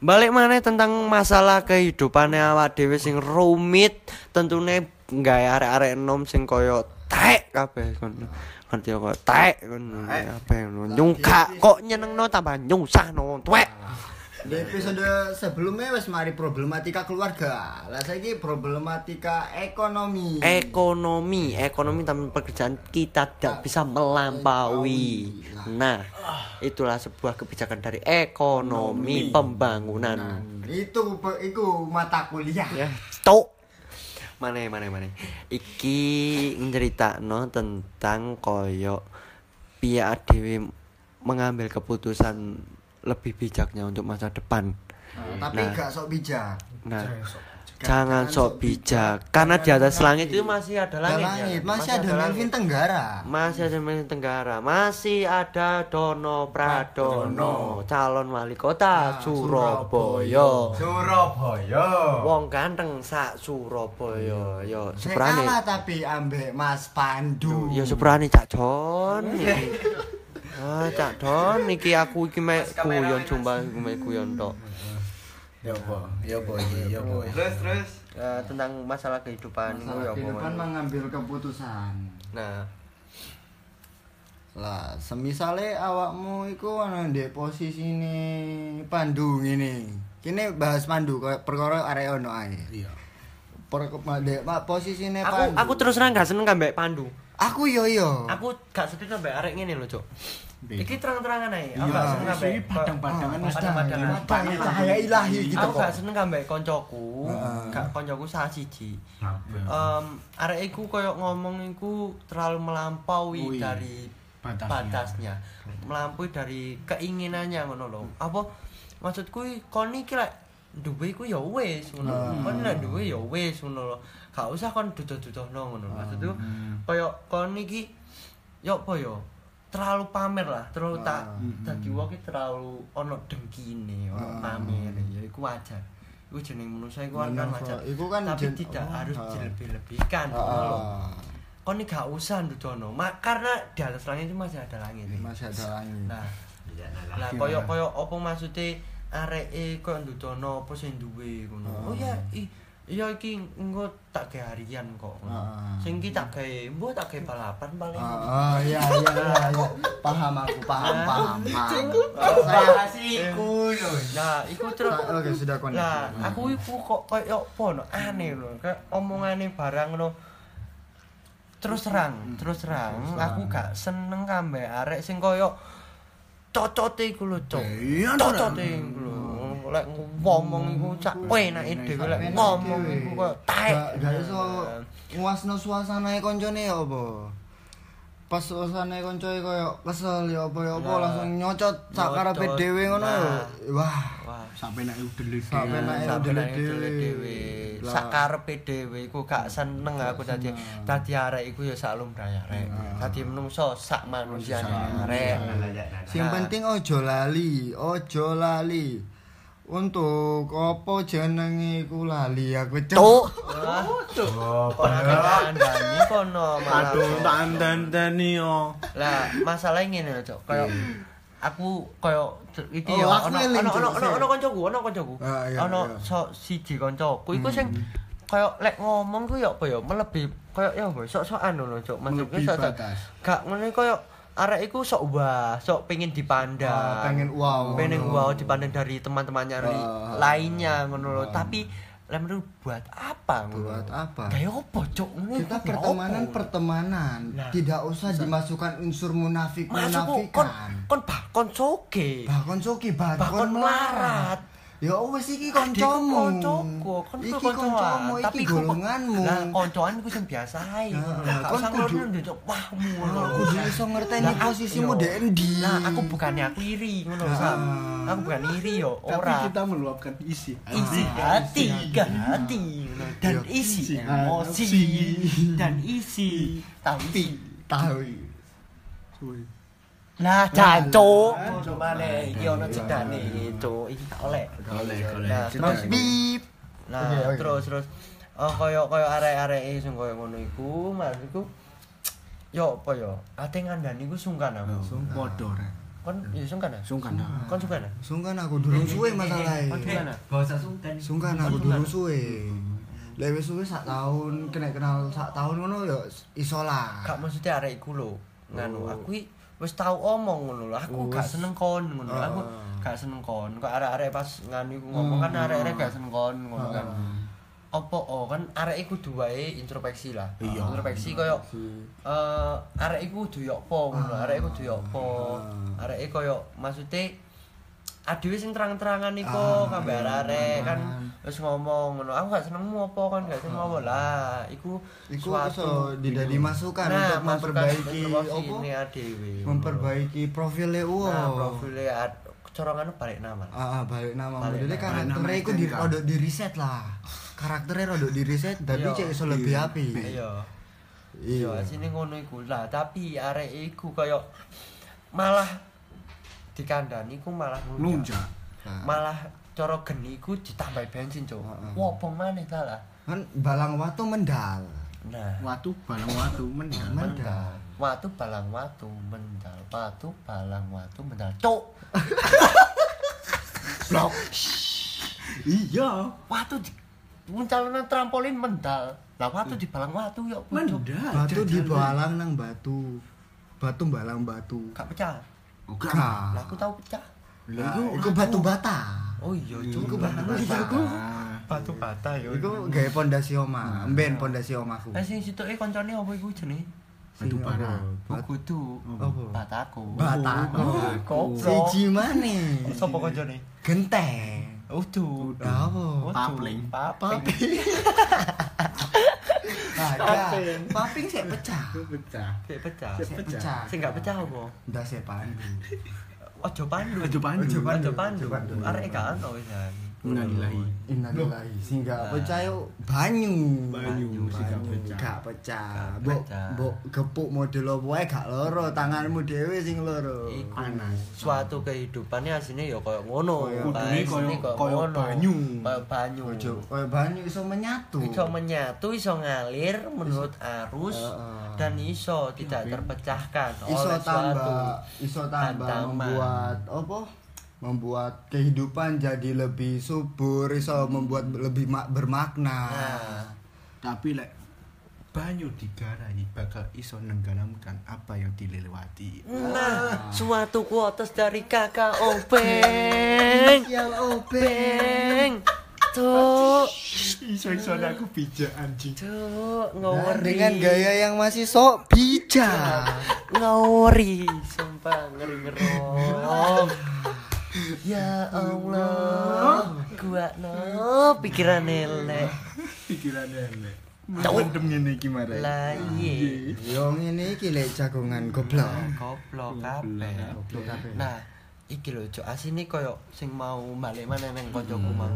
Balik mana tentang masalah kehidupannya awak dhewe sing rumit, tentune gawe arek-arek enom sing kaya tek kabeh ngono. Ngerti kok tek kabeh ngono. Nyungka kok nyenengno tambah nyusahno tuwek. Di episode sebelumnya wis mari problematika keluarga. Lah saiki problematika ekonomi. Ekonomi, ekonomi tanpa pekerjaan kita tidak bisa melampaui. Nah, itulah sebuah kebijakan dari ekonomi pembangunan. Nah, itu iku mata kuliah. ya cok mana mana mana iki nyeritakno tentang koyo piye dhewe mengambil keputusan lebih bijaknya untuk masa depan Nah, tapi Nah. gak sok bijak. nah Jangan jangan sok bijak karena di atas langit itu masih ada Ada langit, ya. langit, masih ada langit. Tenggara. masih ada Melvin Tenggara masih ada Dono Pradono calon wali kota Surabaya Surabaya. wong ganteng sak Surabaya yo seprane kalah tapi ambek Mas Pandu. Ya seprane Cak Don. Ah, Cak Don iki aku iki mek kuyon sumpah iku mek kuyon tok. Ya apa? Ya apa iki? Ya apa? Terus terus. Eh, tentang masalah kehidupan Masalah ya apa. kehidupan mengambil keputusan. Nah, Lah, semisale awakmu iku ana ndek posisine Pandu ngene. Kene bahas Pandu perkara arek ono ae. Iya. Per posisine aku Pandu. aku terus terang gak seneng ambek Pandu. Aku yo yo. Aku gak seneng ambek arek ngene lho, Cuk. Iki terang-terangan ae. Aku Iya, gak seneng Iki padang-padangan Mas. padang-padangan. Cahaya ilahi gitu Aku gak seneng ambek koncoku. Gak koncoku salah siji. Em arek iku koyo ngomong iku terlalu melampaui Ui. dari Batasnya. Melampaui dari keinginannya ngono lho. Apa maksudku kon iki lek duwe iku ya wis ngono. Hmm. Kon lek duwe ya wis ngono lho. Gak usah kon duduh-duduhno ngono. Maksudku Hmm. koyo kon iki yo apa yo terlalu pamer lah, terlalu tak Hmm. dadi wong terlalu ono dengkine, ono Hmm. pamer ya iku wajar. Iku jeneng manusa iku kan wajar. Iku kan tapi jen- tidak oh, harus ha. dilebih-lebihkan. Heeh. Kon ini gak usah ndudono. Mak karena di atas langit itu masih ada langit. Masih ada langit. Nah, lah koyo koyo apa maksude areke koyo ndudono apa sing duwe ngono. Oh ya, i, iya iki engko tak gawe harian kok. Heeh. Sing iki tak gawe, mbok tak gawe balapan paling. Oh iya iya iya iya. Paham aku, paham paham. Saya kasihku lho. Nah, iku terus Oke, sudah konek. Lah, aku iku kok koyo apa no aneh lho, kayak omongane barang no. Terus terang, terus terang, aku gak seneng kambe arek sing koyo cocote iku lho, Cok. Iya, Cocote iku lho. Lek ngomong iku cak penake dhewe lek ngomong iku koyo taek. Gak iso nguasno suasanae koncone ya apa? Pas suasanae koncoe koyo kesel ya apa ya apa langsung nyocot sak karepe dhewe ngono. Nah. Wah, Sampai nek nek- sampe dhewe nek dhewe Lah. Sakarepe dhewe iku gak seneng aku dadi dadi arek iku ya sak lumrahe arek. Dadi menungso sak manusiane arek. sing Nah. penting ojo lali, ojo lali. Untuk apa jenenge iku lali aku cuk. Cuk. Kono kandhani kono malah. Aduh, tak dandani yo. Lah, masalah ngene lho, Cok. Kayak aku koyo iki Oh, ya ono ono Cuk, ono ono ono kancaku, ono kancaku. Ah, iya, Ono iya. so siji kancaku iku sing koyo lek ngomong ku ya apa ya melebih koyo ya apa sok-sokan ngono, Cok. Maksudku Melebihi batas. Gak ngene koyo arek iku sok wah, sok pengen dipandang. Ah, pengen wow, Pengen wow dipandang dari teman-temannya Ah, lainnya ngono lho. ah. Tapi lek menurut buat apa ngono? Buat apa? Kayak apa, Cok? Ngono Kita pertemanan apa? pertemanan, Nah. tidak usah dimasukkan unsur munafik Masukku kon munafikan. kon bakon soge. Bahkan soki bahkan Bakon melarat. Ya wis iki kancamu. koncoku, kon Iki kancamu, iki tapi golonganmu. Lah koncoan iku sing biasa ae. Kon kudu- wahmu. Aku kudu iso ngerteni posisimu dek endi. Nah, aku bukannya aku iri ngono. Sam. Aku bukan iri yo, Tapi ora. kita meluapkan isi. isi hati hati dan Yo, isi emosi dan isi tapi tahu. Lah jancuk. Coba le iki ono jedane itu. Iki gak oleh. Oleh, oleh. Nah, Terus terus bip. Nah, terus terus oh koyo koyo arek-arek sing koyo ngono iku, maksudku yo apa yo? Ate ngandani iku sungkan aku. Podo rek. Kon ya sungkan ah? Sungkan. Kon sungkan ah? Sungkan aku durung suwe masalahe. Kon sungkan ah? Usah sungkan. Sungkan aku durung suwe. Lek wis suwe sak tahun, kena kenal sak tahun ngono ya iso lah. Gak maksudnya arek iku lho. Nganu Oh. aku i wis tau omong ngono lho. Aku gak seneng kon ngono. lho. Aku Ah. gak seneng kon. Kok arek-arek pas nganu iku ngomong kan arek-arek gak seneng kon ngono kan. Apa oh kan arek iku kudu wae introspeksi lah. Iya. Introspeksi koyo eh arek iku yo apa ngono. Arek iku yo apa. Arek iku koyo maksude adewe sing terang-terangan iku kabeh arek kan wis ngomong ngono. Aku gak senengmu apa kan gak seneng apa lah. Iku Iku suatu- iso didadi masukan Nah, untuk memperbaiki adewe. Memperbaiki profile wong. Nah, profilnya ad- corongan balik nama. Ah, ah, balik nama modelnya nama. karakternya iku di STNK. rodok di reset lah. Karakternya rodok di reset tapi Iya. cek iso lebih api. Iya. Iya. Iya, sini ngono iku lah, tapi arek iku kaya malah dikandani iku malah Nunjak. Nah, Malah cara geni iku ditambah bensin, Cuk. Heeh. Wobong maneh ta lah. Kan balang watu mendal. Nah, Watu balang watu menang. Mendal. watu balang watu mendal, watu balang watu mendal. Cuk, Blok. Iya. watu di muncalonan trampolin mendal. Lah watu di balang watu yo. Mendal. Batu Jajal. dibalang nang batu. Batu balang batu. Gak pecah. Oh, gak. Gak. Lah aku tahu pecah. Lah, iku batu bata. Oh iya, Cuk. Iku batu bata. Batu bata yo. Iku gawe pondasi omah, mben pondasi omahku. Eh sing situke koncone apa iku jenenge? Batu bara. Oh, kudu. Apa? Bataku. Batako. Goblok. Siji maneh. Sapa koncone? Genteng. Udu. Lah apa? Papling. Papling. Paping. Paping sik pecah. Pecah. Sik pecah. Sik pecah. Sing gak pecah apa? Ndak sik pandu. Ojo pandu. Ojo pandu. Ojo pandu. Ojo pandu. Ojo pandu. Arek gak ono wisan. Innalillahi. Innalillahi. Sing gak pecah yo banyu. Banyu sing gak pecah. Gak pecah. Mbok gepuk model apa wae gak loro, tanganmu dhewe sing loro. Panas. suatu kehidupannya aslinya ya koyo ngono. Kudune koyo- banyu. Koyo banyu. Ojo koyo banyu iso menyatu. iso menyatu, iso ngalir menurut arus dan iso tidak terpecahkan iso oleh tambah suatu iso tambah hantaman. membuat apa membuat kehidupan jadi lebih subur iso membuat lebih mak- bermakna. Nah, Tapi lek banyu digarai bakal iso nenggalamkan apa yang dilewati. nah suatu kuotas dari kakak obeng. Sial beng tuh Iso iso aku bijak anjing. tuh Nah, ngawuri. dengan gaya yang masih sok bijak. Ngawuri sumpah ngeri ngerong ya Allah gua no pikiran elek Pikiran elek. Cuk. Mendem ngene iki mare. lah iya yo ngene iki lek jagongan goblok goblok kabeh goblok kabeh Nah, iki lho, Cuk, asine koyo sing mau balik maneh nang kancaku mang.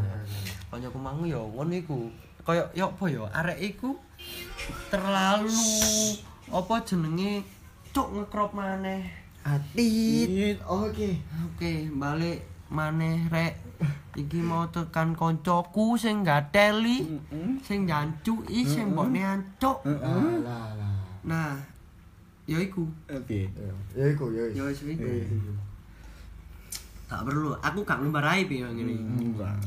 Kancaku mang yo ngono iku. Koyo yo apa yo, arek iku terlalu apa jenenge cuk ngekrop maneh. Atit oke Oke, balik maneh rek. Iki mau tekan koncoku sing gateli, sing jancuki, sing mbokne ancuk. lah Nah, yo iku. Oke. ya iku ya Yo wis. wis iku. Tak perlu, aku gak ngumbar aib ya ngene.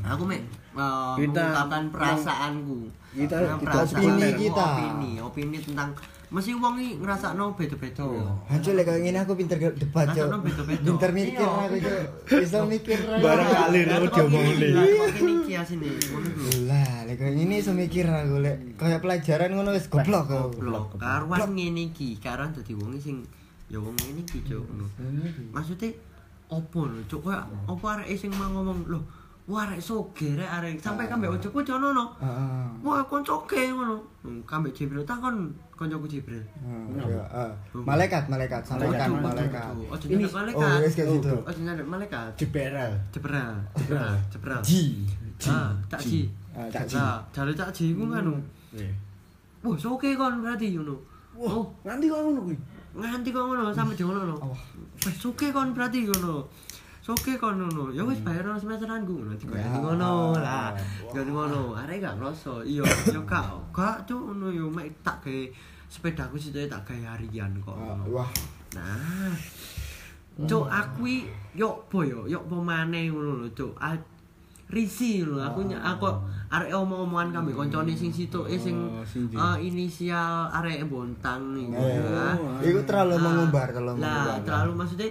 Aku mek uh, Kita- mengungkapkan perasaanku. Kita- Nah, kita perasaan opini kita. Opini, opini tentang mesti wong iki ngrasakno beda-beda. Hancur lek kayak gini aku pinter debat beda-beda. Pinter mikir Iya. aku cok Bisa mikir aku. Diomongin. gini, lah, kok gini iki asine. Ngono. Lah, lek kayak gini iso mikir aku lek kayak pelajaran ngono wis goblok aku. Goblok. Karuan ngene iki, karuan dadi wong sing ya wong ngene iki, Cuk. Maksudnya opo lho, Cuk? Kayak opo arek sing mau ngomong, "Loh, Wah, arek soge rek arek sampe ah. kambe ojoku jono no. Heeh. Wah, kon soge ngono. Hmm, kambe Jibril takon kon Jibril. Hmm, Heeh. Ah. Malaikat, malaikat, salamkan malaikat. Oh, Ini malaikat. Oh, wis kayak oh, gitu. Oh, jenenge malaikat. Jibril. Jibril. Jibril. Jibril Ji. Tak ji. Tak ji. Jare tak ji ku hmm. kan. Wah, soge kon berarti ngono. Wah, oh. nganti kok ngono kuwi. Nganti kok ngono sampe jono no. Wah, soge kon berarti ngono. Soke kon ngono. Ya wis bayar ono semesteran ku ngono. Diganti ngono lah. Ganti ngono. Arek gak ngroso. Iya, yo gak. Gak cuk ngono yo mek tak gawe sepedaku situ tak gawe harian kok. Ah. Wah, Nah, Cuk, aku yo apa yo, yo apa maneh ngono lho, Cuk. Ah, Risi lho, aku aku arek omong-omongan kami koncone sing situ eh sing Oh, eh, inisial arek bontang nih. Eh, Iku terlalu Ah, mengumbar terlalu mengumbar. Lah, terlalu maksudnya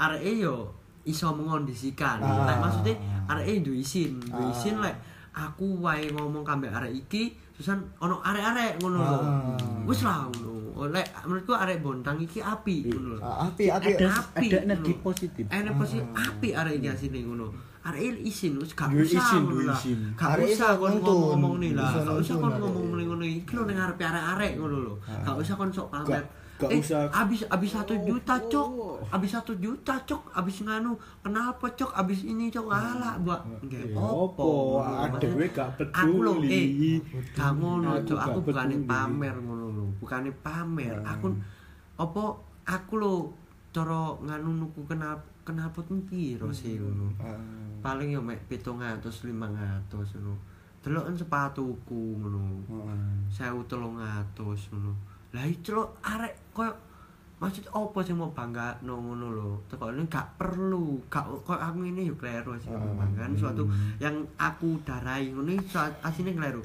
arek yo iso mengondisikan. Ah. Maksudnya arek duwe isin, duwe Ah. isin lek aku wae ngomong kambek arek iki, susan ono arek-arek ngono lho. Ah. Wis lah ngono. Lek menurutku arek bontang iki api ngono lho. Ah, api api Ada- api ada energi positif. Energi positif api arek iki asine ngono. Arek isin wis gak Duwe usah isin, ngono duwe lah. isin. Gak usah kon ngomong-ngomong nih lah. Gak usah kon ngomong ngono iki lho ning arep arek-arek ngono lho. Gak usah kon sok pamer. Gak- eh, usah. abis abis satu juta cok. Oh. abis satu juta cok. Abis nganu kenapa cok? Abis ini cok. Alah buat nggak opo adewe gak aku lho peduli. eh ngono Aku cok. Aku bukannya peduli. pamer ngono lho. Bukannya pamer. Aku apa? Aku lho cara nganu nuku kenal kenapa tuh piro sih ngono. Ah. paling yo mek 700 500 ngono. Deloken sepatuku ngono. Heeh. 1300 ngono. Lah lho arek koyo maksud apa sing mau bangga no ngono lho. Teko ini gak perlu, gak koyo aku ini yo kleru sih Heeh. banggaan suatu yang aku darai ngono asine kleru.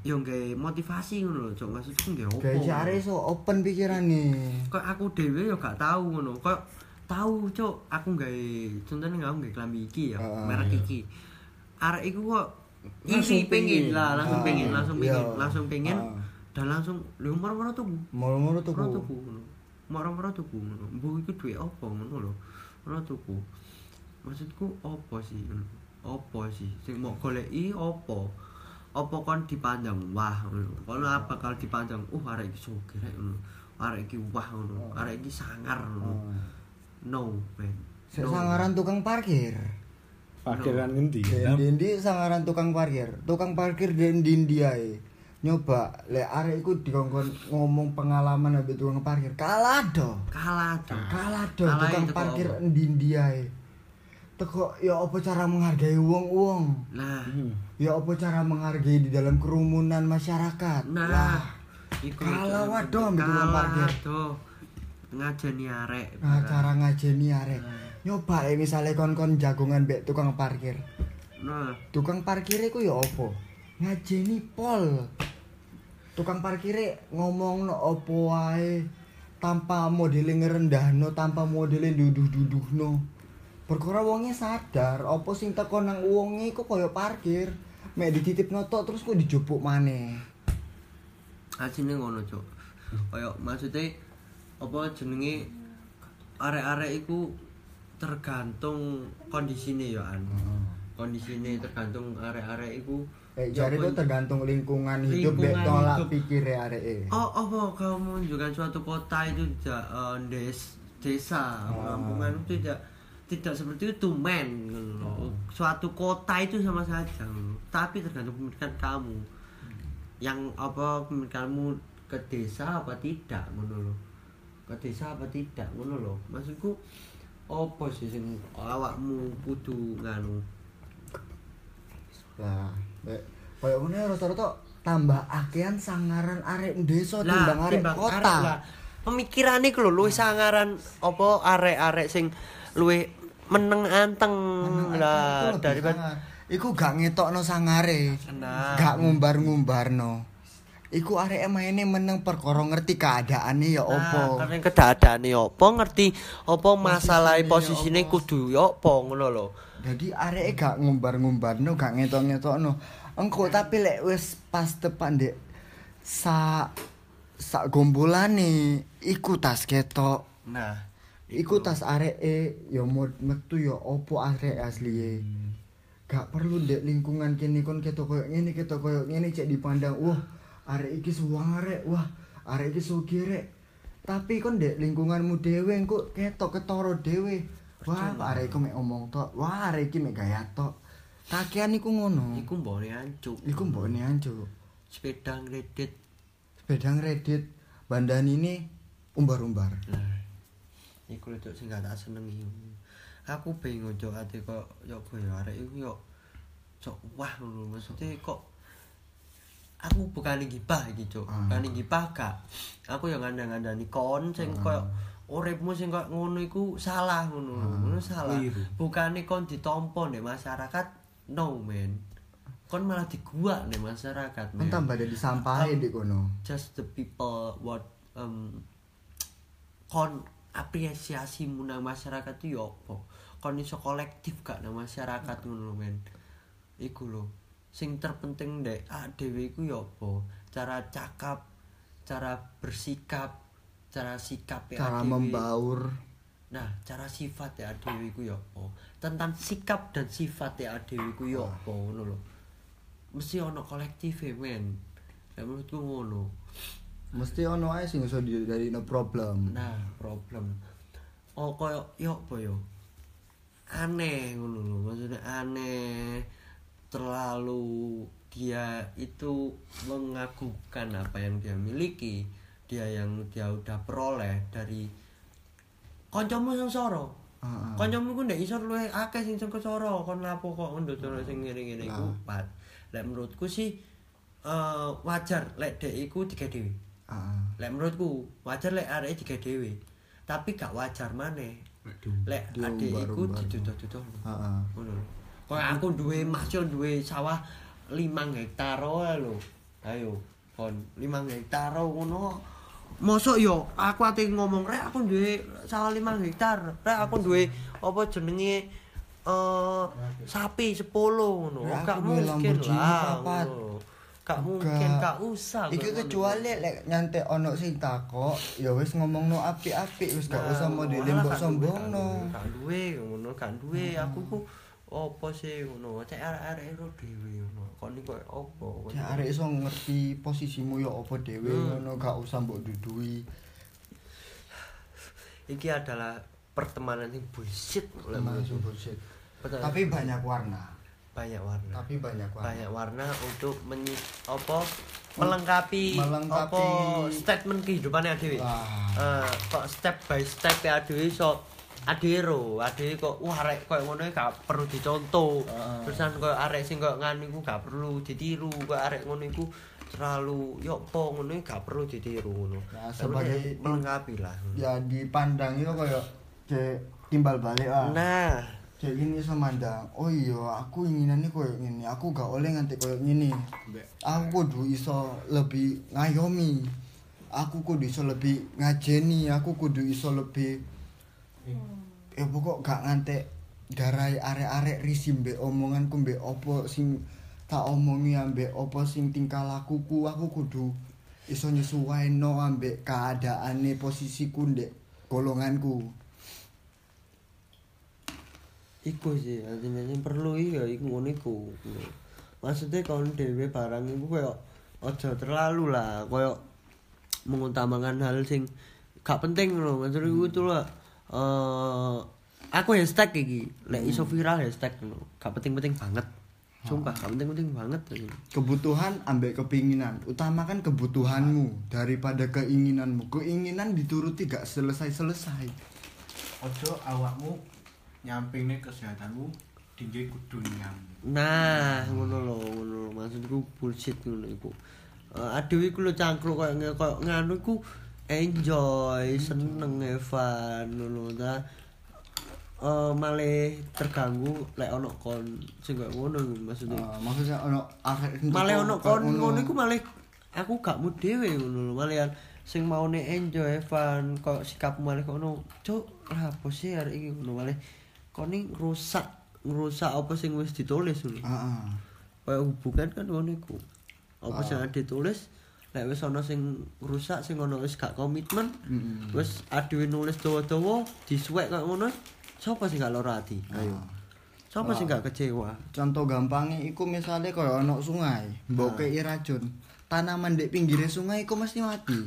Yo nggae motivasi ngono lho, Cuk. Maksudku nggae opo. Jare so open pikirane. Kok aku dhewe yo gak tahu ngono. Kok tahu, Cuk. Aku nggae contohnya aku nggae klambi iki ya, Heeh. merek iki. Arek iku kok Langsung iri pengen pengen. lah, langsung Ah, pengen, langsung iya. pengen, langsung pengen. Dan langsung lho moro-moro tuku. Moro-moro tuh moro tuku moro-moro tuku ngono. Mbuh iku duwe apa ngono lho. Moro tuku. Maksudku apa sih ngono? Apa sih? Sing mau goleki apa? Apa kon dipandang wah ngono kono apa kalau dipandang uh arek iki sugih rek ngono. Arek iki wah ngono. Arek iki sangar ngono. No man No. sangaran tukang parkir. Parkiran ngendi? Dendi sangaran tukang parkir. Tukang parkir dendi ae. Nyoba lek arek iku dikongkon ngomong pengalaman ambek tukang parkir. Kalah do. kalah Cuk. Kalah do Kalah tukang parkir apa? dendi ae. Teko ya apa cara menghargai wong-wong? nah Hmm. Ya apa cara menghargai di dalam kerumunan masyarakat? Nah, Wah, iku kalah waduh ambil tukang Kalah, parkir. Cuk. ngajeni arek Nah, cara ngajeni arek. Nah. Nyoba ya misalnya kon-kon jagongan mbek tukang parkir. nah Tukang parkir iku ya apa? Ngajeni pol. Tukang parkir ngomong no opo wae tanpa modele ngerendahno, tanpa modele duduh-duduhno. Perkara wonge sadar apa sing teko nang wonge iku kaya parkir. Mek dititipno tok terus kok dijupuk maneh. asine ngono cuk kaya maksudnya apa jenenge arek-arek iku tergantung kondisine ya an kondisine tergantung arek-arek iku Eh, jare itu tergantung lingkungan hidup Lingkungan mek tolak hidup. pikire areke. oh apa kamu menunjukkan suatu kota itu tidak eh, des desa Ah. kampungan itu tidak tidak seperti itu men loh. suatu kota itu sama saja tapi tergantung pemikiran kamu yang apa pemikiranmu ke desa apa tidak ngono loh ke desa apa tidak ngono loh maksudku apa sih sing awakmu kudu nganu Lah, mek kaya ngene rata-rata tambah akehan sangaran arek desa timbang arek kota. pemikirane ku lho luwih sangaran apa arek-arek sing luwih meneng anteng lah daripada. Iku gak ngetokno sangare. Nah. Gak ngumbar-ngumbarno. Iku arek maine meneng perkara ngerti keadaane ya opo. Nah, karena keadaane apa ngerti apa masalah Posisine posisine kudu ya apa ngono lho. Jadi areke gak ngumbar-ngumbarno, gak ngetok-ngetokno. Engko tapi lek wis pas tepan dek sa sak gombolane iku tas ketok. Nah, Iku tas areke ya mod metu ya opo arek asliye. Gak perlu dek lingkungan kene kon ketok koyo ngene ketok koyo ngene cek dipandang wah arek iki suwang arek wah arek iki sugih rek. Tapi kon dek lingkunganmu dhewe engko ketok ketara dhewe. Wah arek iku mek omong tok. Wah arek iki mek gaya tok. Kakean iku ngono. iku mbone ancuk. Iku mbokne ancuk. sepeda ngredit. Sepeda Reddit bandan ini umbar-umbar. Nah, iku lho sing gak tak senengi. Aku bingung cok ati kok yo arek iku yo cok wah ngono maksudnya kok aku bukan gibah iki cok Ah. bukan gibah gak aku yang ngandang-ngandani kon sing koyo uripmu sing kok ngono iku salah ngono lho. ngono salah keliru. bukane kon ditompo nek masyarakat no man kon malah diguak nek masyarakat man. tambah ada disampahin di kono. just the people what um, kon apresiasimu nang masyarakat itu ya apa kon iso kolektif gak nang masyarakat ngono men iku lho sing terpenting dek ah dhewe iku ya apa cara cakap cara bersikap cara sikap ya Cara membaur. Nah, cara sifat ya dhewe iku ya apa? Tentang sikap dan sifat ya dhewe iku ya apa ngono lho. Mesti ono kolektif men. Ya menurutku ngono. Mesti ono ae sing iso dari no problem. Nah, problem. Oh, koyo yo apa yo? Aneh ngono lho, maksudnya aneh terlalu dia itu mengagumkan apa yang dia miliki, dia yang dia udah peroleh dari kancamu sing soro. Heeh. Kancamu ku ndek iso luwih akeh sing sing kesoro, kon lapo kok ngendotno sing ngene-ngene iku pat. Lek menurutku sih eh wajar lek dek iku digawe dhewe. Heeh. Lek menurutku wajar lek arek digawe dhewe. Tapi gak wajar maneh Aduh. lek adek iku diduduh-duduh. Heeh. Ngono. Kaya aku duwe yo duwe sawah 5 hektar lho. Ayo, kon 5 hektar ngono. Mosok yo aku ate ngomong rek aku duwe sawah 5 hektar. Rek aku duwe apa jenenge eh sapi 10 ngono. Gak mungkin lah. Gak mungkin, gak usah. Iki kecuali lek nyantek ono sing takok, ya wis ngomongno apik-apik wis gak usah modele mbok sombongno. gak duwe ngono gak duwe aku ku opo sih ngono cek arek-arek ro dhewe ngono kon iki koyo opo Ya arek iso ngerti posisimu ya apa dhewe Hmm. ngono gak usah mbok dudui. iki adalah pertemanan yang bullshit oleh bullshit. Betul. Tapi banyak warna. banyak warna Tapi banyak warna. banyak warna untuk menyi apa melengkapi, Melengkapi- apa statement kehidupannya dhewe Wah. Eh, kok step by step ya dhewe iso adero adewe kok wah arek koyo ngono gak perlu dicontoh Heeh. terusan koyo arek sing koyo nganu iku gak perlu ditiru koyo arek ngono iku terlalu yo apa ngono iki gak perlu ditiru ngono Nah, sebagai- melengkapi lah Ya dipandang itu kayak cek timbal balik ah. nah Cek gini semandang. Oh iya, aku inginannya koyo ngene. Aku gak oleh nganti koyo ngene. Mbak. Aku kudu iso lebih ngayomi. Aku kudu iso lebih ngajeni, aku kudu iso lebih ya pokok gak ngantek darai arek-arek risi mbek omonganku mbek opo sing tak omongi ambek opo sing tingkah lakuku. Aku kudu iso nyesuaino ambek keadaane posisiku ndek golonganku. Iku sih artinya perlu iya iku ngono iku. Maksudnya kalau dhewe barang iku koyo aja terlalu lah koyo mengutamakan hal sing gak penting loh maksudnya iku tuh lah eh aku hashtag iki lek iso viral hashtag ngono gak penting-penting banget. Sumpah gak penting-penting banget kebutuhan ambek kepinginan. Utamakan kebutuhanmu daripada keinginanmu. Keinginan dituruti gak selesai-selesai. Ojo awakmu nyampingne kesehatanmu tinggi kudu. Nah, ngono lho, ngono lho. Maksudku bullshit ngono iku. Uh, aduh iku lho cangkruk koyo nge- koyo nganu iku enjoy, seneng Evan ngono ta. Eh malah terganggu lek ono kon sing koyo ngono maksudnya. Ah, maksudnya ono malah ono kon ngono iku malah aku gak mu dhewe ngono. Malian sing maune enjoy Evan kok sikapmu malah kono. Cuk, lah apa sih arek iki ngono malah koni rusak ngerusak apa sing wis ditulis ngono. Heeh. Kayak hubungan kan ngono iku. Apa Ah. sing ditulis lek wis ana sing rusak sing ono wis gak komitmen Mm-mm. wis adewe nulis dawa-dawa disuwek kaya ngono sapa sing gak lara ati ayo Ah. sapa sing gak kecewa Contoh gampangnya iku misalnya kaya ono sungai, mbok kei racun. Tanaman di pinggir sungai iku mesti mati.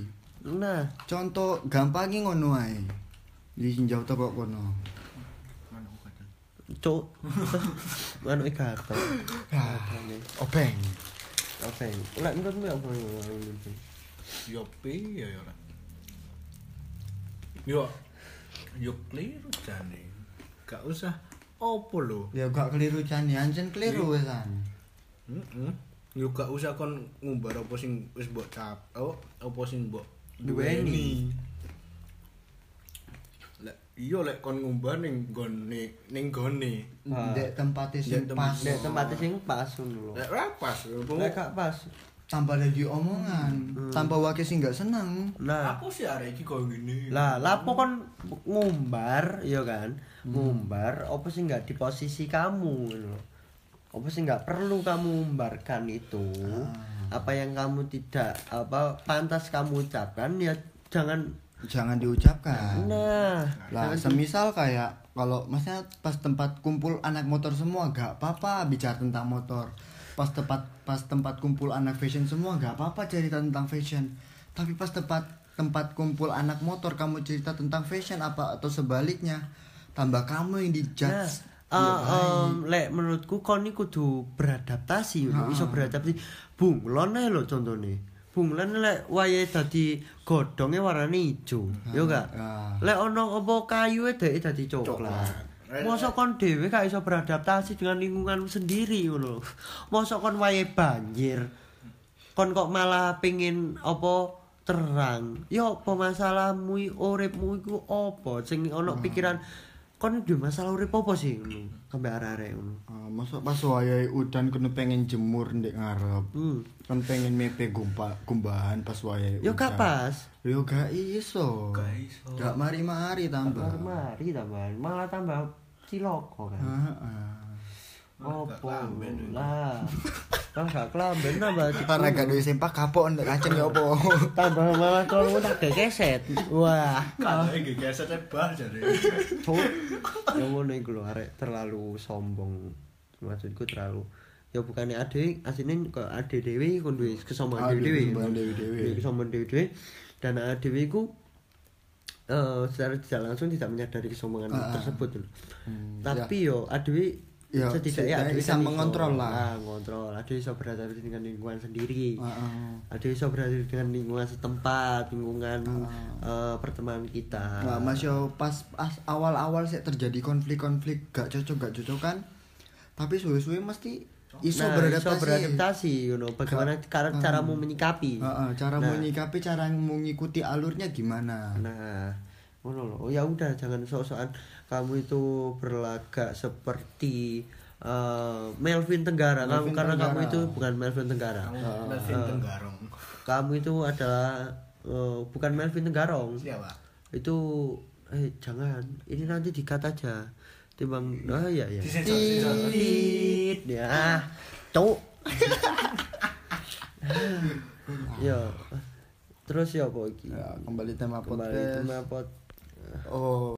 nah Contoh gampangnya ngono ae. Di sinjau toko kono. Cuk manuk gatel Ah, obeng. Oke lek menurutmu apa yang Yo piye ya ora. Yo yo keliru jane. Gak usah opo lho. Ya gak keliru jane, anjen keliru wesan. Heeh. Yo gak usah kon ngumbar apa sing wis mbok cap. Oh, apa sing mbok Duweni. Iya lek kon ngumbah ning gone ning gone. Ah. Ndek tempatnya sing Ndek pas. Nek tempatnya sing pas ngono lho. Lek ora pas. Lek gak pas. Tambah lagi omongan, tambah wakil sing gak seneng. Nah, Aku sih arek iki koyo ngene. lah lapo kon ngumbar ya kan ngumbar apa sih nggak di posisi kamu loh. apa sih nggak perlu kamu umbarkan itu apa yang kamu tidak apa pantas kamu ucapkan ya jangan Jangan diucapkan. nah Lah, semisal kayak kalau maksudnya pas tempat kumpul anak motor semua gak apa-apa bicara tentang motor. Pas tempat pas tempat kumpul anak fashion semua gak apa-apa cerita tentang fashion. Tapi pas tempat tempat kumpul anak motor kamu cerita tentang fashion apa atau sebaliknya tambah kamu yang Nah, dijudge. eh, Ya, em, lek menurutku kon kudu beradaptasi lho, iso beradaptasi. Bunglon ae lho contone. Bunglon lek wayahe dadi godhonge warnane ijo, yo gak? Ah. Lek ono apa kayu e dhek dadi coklat. Mosok kon dhewe gak iso beradaptasi dengan lingkungan sendiri ngono. Mosok kon wayahe banjir. Kon kok malah pengin apa terang. Yo apa masalahmu uripmu iku apa sing ono pikiran kon duwe masalah urip apa sih ngono. Sampe arek-arek ngono. Ah, masuk pas wayahe udan kena pengen jemur ndek ngarep. Hmm. Kan pengen mepe gumpa gumbahan pas wayahe Yo gak pas. Yo gak iso. Gak iso. Gak mari-mari tambah. Mari tambahan, malah tambah ciloko kan. Heeh. Opo gak kelamben. lah. Kan gak kelamben tambah Karena gak duwe sempak kapok ndek kacen ya opo. tambah malah kalau tak keset. Wah. Kalau iki geset bah jare. Cuk. Yang ngono iku lho arek terlalu sombong. Maksudku terlalu ya bukannya ade aslinya kok ade dewi kon duwe kesombongan Ade, dewi dewi kesombongan dewi dewi dan ade dewi ku eh secara tidak langsung tidak menyadari kesombongan Ah, ah. tersebut. Hmm, tapi yo adewi Ya, setidaknya adewi bisa mengontrol lah. nah, ngontrol adewi bisa beradaptasi dengan lingkungan sendiri Heeh. adewi bisa beradaptasi dengan lingkungan setempat lingkungan Ah. eh, pertemanan kita Nah, Mas yo pas, pas awal-awal sih terjadi konflik-konflik gak cocok gak cocok kan. Tapi suwe-suwe mesti iso Nah, beradaptasi. iso beradaptasi you know. bagaimana Gak- cara Hmm. caramu menyikapi Heeh, cara Nah. menyikapi, cara mengikuti alurnya gimana. Nah, ngono loh. Oh ya udah jangan sok-sokan kamu itu berlagak seperti eh, Melvin Tenggara. Kamu Melvin karena kamu itu bukan Melvin Tenggara. Kamu Melvin Tenggarong. Kamu itu adalah eh, bukan Melvin Tenggarong. Siapa? Itu eh jangan. Ini nanti dikat aja. Timbang oh iya iya. Disensor, disensor. Tit, ya. Cuk. ya. Terus ya apa iki? Ya, kembali tema Kembali podcast. tema pot Oh,